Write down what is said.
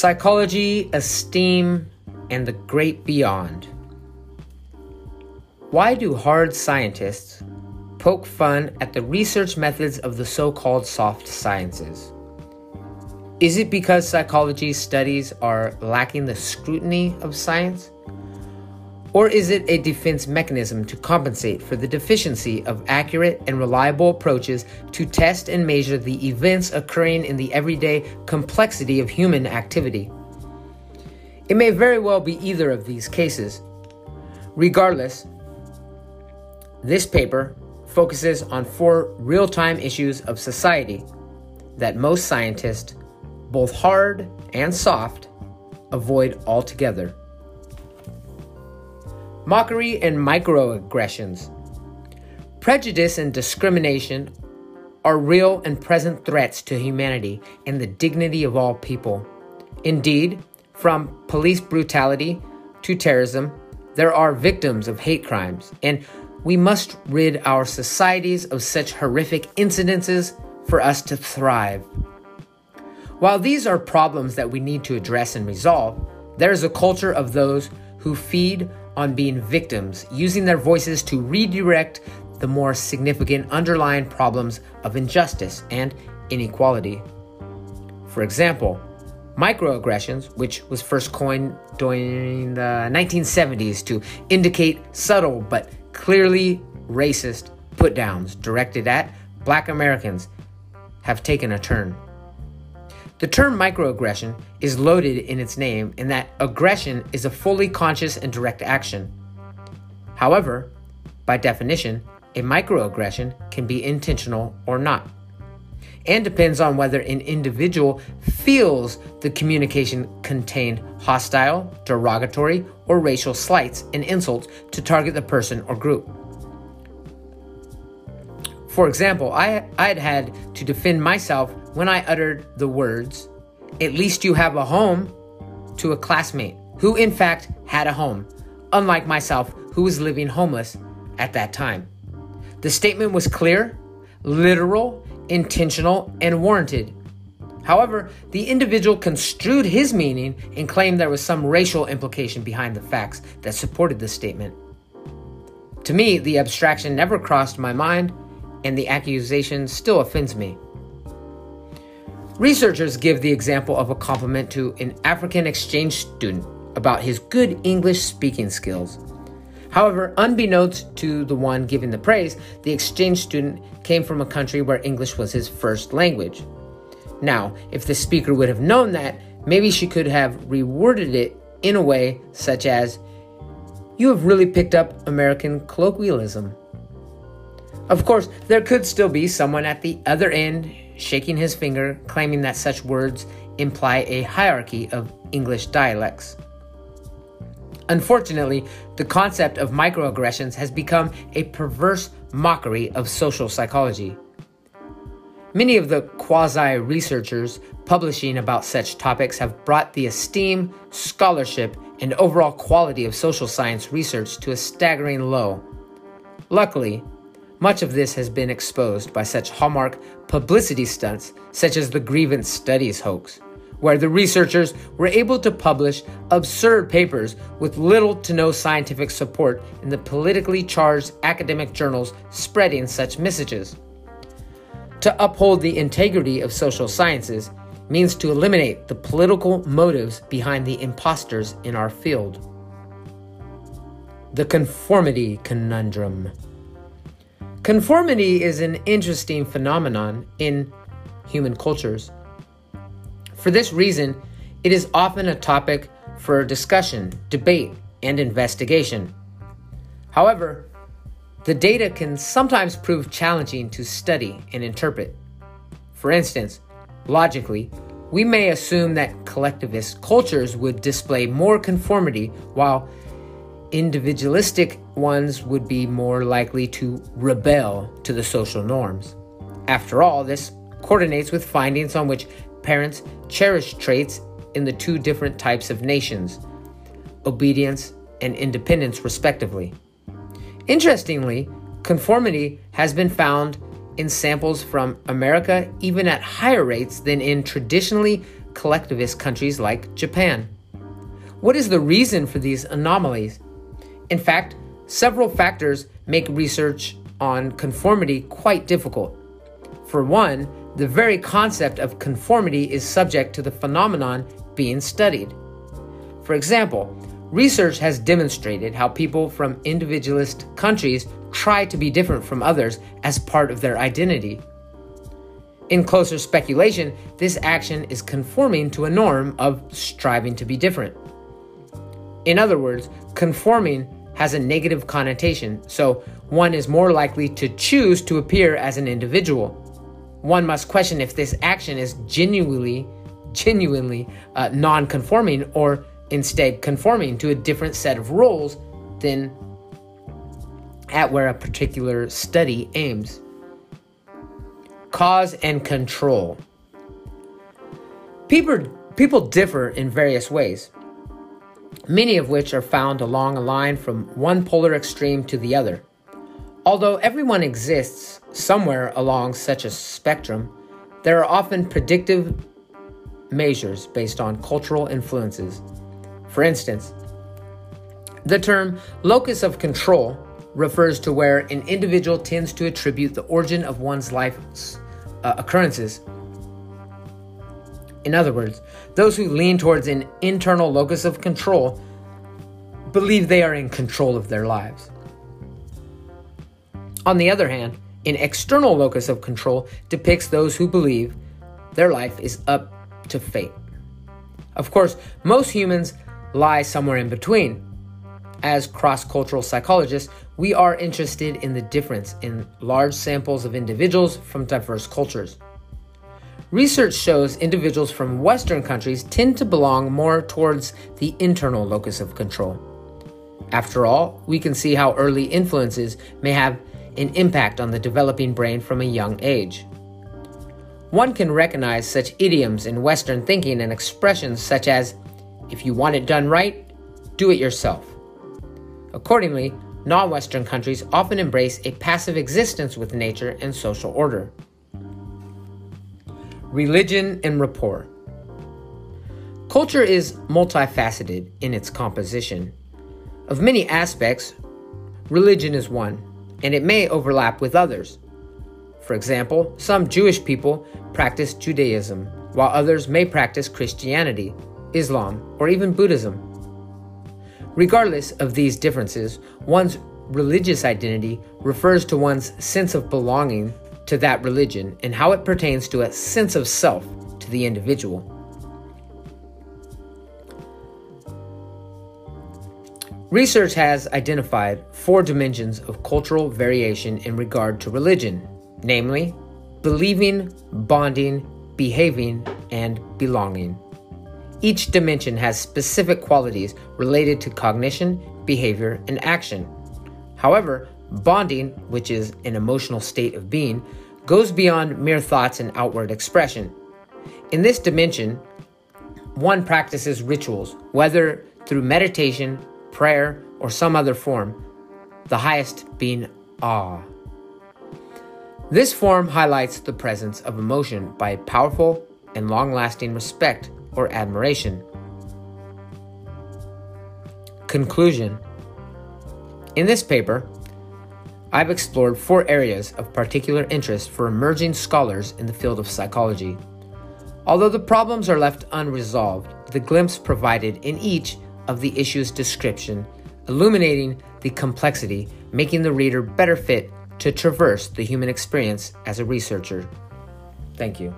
Psychology, esteem, and the great beyond. Why do hard scientists poke fun at the research methods of the so called soft sciences? Is it because psychology studies are lacking the scrutiny of science? Or is it a defense mechanism to compensate for the deficiency of accurate and reliable approaches to test and measure the events occurring in the everyday complexity of human activity? It may very well be either of these cases. Regardless, this paper focuses on four real time issues of society that most scientists, both hard and soft, avoid altogether mockery, and microaggressions. Prejudice and discrimination are real and present threats to humanity and the dignity of all people. Indeed, from police brutality to terrorism, there are victims of hate crimes, and we must rid our societies of such horrific incidences for us to thrive. While these are problems that we need to address and resolve, there is a culture of those who feed on being victims, using their voices to redirect the more significant underlying problems of injustice and inequality. For example, microaggressions, which was first coined during the 1970s to indicate subtle but clearly racist put downs directed at black Americans, have taken a turn. The term microaggression is loaded in its name in that aggression is a fully conscious and direct action. However, by definition, a microaggression can be intentional or not, and depends on whether an individual feels the communication contained hostile, derogatory, or racial slights and insults to target the person or group. For example, I, I'd had to defend myself when I uttered the words, At least you have a home, to a classmate who, in fact, had a home, unlike myself, who was living homeless at that time. The statement was clear, literal, intentional, and warranted. However, the individual construed his meaning and claimed there was some racial implication behind the facts that supported the statement. To me, the abstraction never crossed my mind, and the accusation still offends me. Researchers give the example of a compliment to an African exchange student about his good English speaking skills. However, unbeknownst to the one giving the praise, the exchange student came from a country where English was his first language. Now, if the speaker would have known that, maybe she could have reworded it in a way such as, You have really picked up American colloquialism. Of course, there could still be someone at the other end shaking his finger, claiming that such words imply a hierarchy of English dialects. Unfortunately, the concept of microaggressions has become a perverse mockery of social psychology. Many of the quasi researchers publishing about such topics have brought the esteem, scholarship, and overall quality of social science research to a staggering low. Luckily, much of this has been exposed by such hallmark publicity stunts, such as the grievance studies hoax, where the researchers were able to publish absurd papers with little to no scientific support in the politically charged academic journals spreading such messages. To uphold the integrity of social sciences means to eliminate the political motives behind the imposters in our field. The conformity conundrum. Conformity is an interesting phenomenon in human cultures. For this reason, it is often a topic for discussion, debate, and investigation. However, the data can sometimes prove challenging to study and interpret. For instance, logically, we may assume that collectivist cultures would display more conformity while individualistic ones would be more likely to rebel to the social norms. After all, this coordinates with findings on which parents cherish traits in the two different types of nations obedience and independence, respectively. Interestingly, conformity has been found in samples from America even at higher rates than in traditionally collectivist countries like Japan. What is the reason for these anomalies? In fact, several factors make research on conformity quite difficult. For one, the very concept of conformity is subject to the phenomenon being studied. For example, research has demonstrated how people from individualist countries try to be different from others as part of their identity. In closer speculation, this action is conforming to a norm of striving to be different. In other words, conforming has a negative connotation, so one is more likely to choose to appear as an individual. One must question if this action is genuinely, genuinely uh, non-conforming or instead conforming to a different set of roles than at where a particular study aims. Cause and control. People, people differ in various ways, many of which are found along a line from one polar extreme to the other. Although everyone exists somewhere along such a spectrum, there are often predictive measures based on cultural influences. For instance, the term locus of control refers to where an individual tends to attribute the origin of one's life's uh, occurrences. In other words, those who lean towards an internal locus of control believe they are in control of their lives. On the other hand, an external locus of control depicts those who believe their life is up to fate. Of course, most humans lie somewhere in between. As cross cultural psychologists, we are interested in the difference in large samples of individuals from diverse cultures. Research shows individuals from Western countries tend to belong more towards the internal locus of control. After all, we can see how early influences may have an impact on the developing brain from a young age. One can recognize such idioms in Western thinking and expressions such as, if you want it done right, do it yourself. Accordingly, non Western countries often embrace a passive existence with nature and social order. Religion and rapport. Culture is multifaceted in its composition. Of many aspects, religion is one, and it may overlap with others. For example, some Jewish people practice Judaism, while others may practice Christianity, Islam, or even Buddhism. Regardless of these differences, one's religious identity refers to one's sense of belonging to that religion and how it pertains to a sense of self to the individual. Research has identified four dimensions of cultural variation in regard to religion, namely, believing, bonding, behaving, and belonging. Each dimension has specific qualities related to cognition, behavior, and action. However, bonding, which is an emotional state of being, goes beyond mere thoughts and outward expression. In this dimension, one practices rituals, whether through meditation, prayer, or some other form, the highest being awe. This form highlights the presence of emotion by powerful and long lasting respect or admiration. Conclusion In this paper, I've explored four areas of particular interest for emerging scholars in the field of psychology. Although the problems are left unresolved, the glimpse provided in each of the issue's description, illuminating the complexity, making the reader better fit to traverse the human experience as a researcher. Thank you.